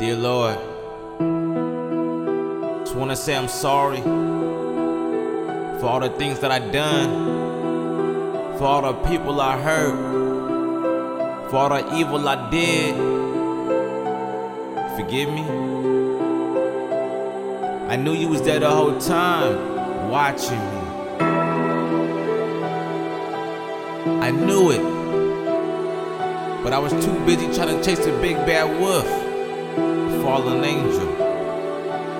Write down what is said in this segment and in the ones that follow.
Dear Lord, just wanna say I'm sorry for all the things that I done, for all the people I hurt, for all the evil I did. Forgive me. I knew you was there the whole time, watching me. I knew it. But I was too busy trying to chase the big bad wolf, fallen angel.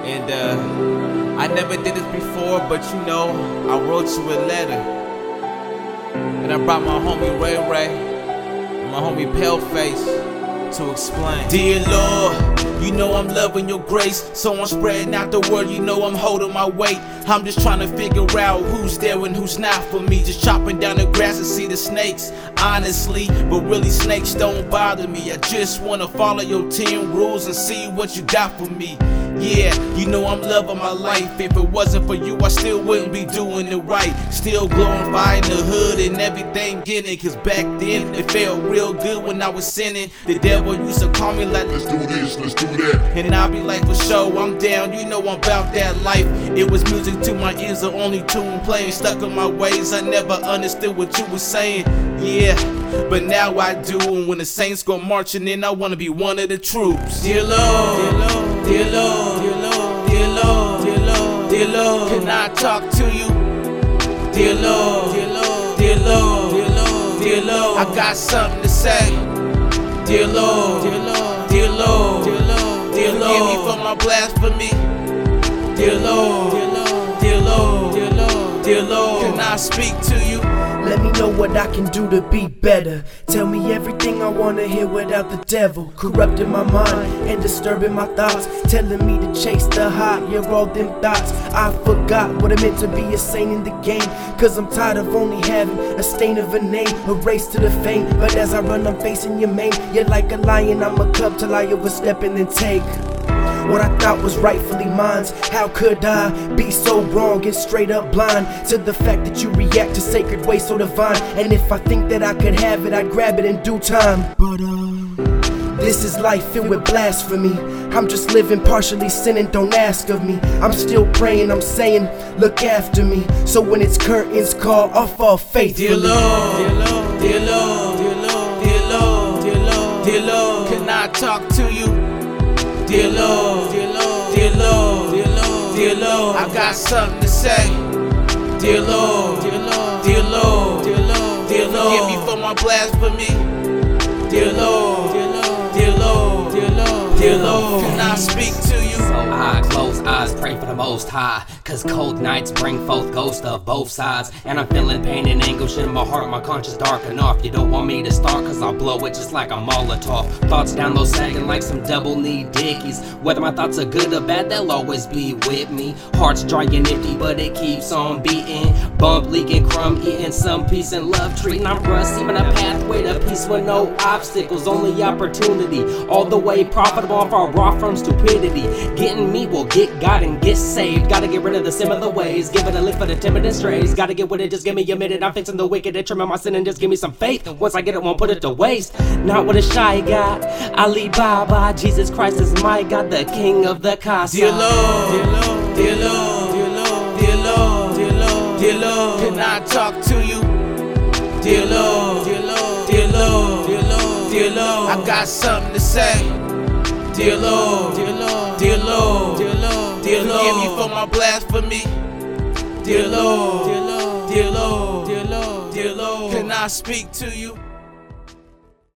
And uh, I never did this before, but you know, I wrote you a letter. And I brought my homie Ray Ray and my homie Paleface to explain. Dear Lord, you know I'm loving your grace, so I'm spreading out the word. You know I'm holding my weight. I'm just trying to figure out who's there and who's not for me. Just chopping down the grass and see the snakes, honestly. But really, snakes don't bother me. I just wanna follow your 10 rules and see what you got for me. Yeah, you know I'm loving my life. If it wasn't for you, I still wouldn't be doing it right. Still glorifying the hood and everything getting it. Cause back then it felt real good when I was sinning. The devil used to call me like, let's do this, let's do that. And I'll be like, for sure, I'm down. You know I'm about that life. It was music to my ears, the only tune playing. Stuck in my ways, I never understood what you were saying. Yeah, but now I do. And when the saints go marching in, I wanna be one of the troops. Dear Lord, dear Lord, dear Lord. Dear Lord, dear Lord, dear Lord, dear Lord, can I talk to you? Dear Lord, dear Lord, dear Lord, dear Lord, dear Lord, I got something to say. Dear Lord, dear Lord, dear Lord, dear Lord, dear Lord, forgive me for my blasphemy. Dear Lord, dear Lord, dear Lord, dear Lord, dear Lord, can I speak to you? Let me know what I can do to be better. Tell me everything I wanna hear without the devil corrupting my mind and disturbing my thoughts. Telling me to chase the high, yeah, all them thoughts. I forgot what it meant to be a saint in the game. Cause I'm tired of only having a stain of a name, a race to the fame. But as I run, I'm facing your mane. You're like a lion, I'm a cub till I overstep and then take. What I thought was rightfully mine. How could I be so wrong and straight up blind to the fact that you react to sacred ways so divine? And if I think that I could have it, I'd grab it in due time. But uh, this is life filled with blasphemy. I'm just living partially sinning, don't ask of me. I'm still praying, I'm saying, look after me. So when it's curtains call, I'll fall faithfully. Dear Lord, dear Lord, dear Lord, dear Lord, dear Lord, dear Lord, can I talk to you? Dear Lord, dear Lord, I got something to say. Dear Lord, dear Lord, dear Lord, dear Lord, dear Lord, forgive me for my blasphemy. Dear Lord, dear Lord, dear Lord, dear Lord, dear Lord, can I speak to you? I close eyes, pray for the most high. Cause cold nights bring forth ghosts of both sides. And I'm feeling pain and anguish in my heart, my conscience dark enough. You don't want me to start, cause I'll blow it just like a Molotov. Thoughts down low sagging like some double knee dickies. Whether my thoughts are good or bad, they'll always be with me. Heart's dry and empty, but it keeps on beating. Bump leaking, crumb eating, some peace and love treating. I'm rusty, but a pathway to peace with no obstacles, only opportunity. All the way profitable, far raw from stupidity. Getting me will get God and get saved. Gotta get rid of the similar ways. Give it a lift for the timid and strays. Gotta get with it, just give me a minute. I'm fixing the wicked and trimming my sin and just give me some faith. And once I get it, won't put it to waste. Not with a shy God. Ali Baba, Jesus Christ is my God, the King of the Casa. Dear Lord, dear Lord, dear Lord, dear Lord, dear Lord, dear Lord, dear Lord, can I talk to you? Dear Lord, dear Lord, dear Lord, dear Lord, dear Lord, I got something to say. Dear Lord, dear Lord, dear Lord, dear Lord, dear Lord, forgive me for my blasphemy. Dear Lord, dear Lord, dear Lord, dear Lord, dear Lord, can I speak to you?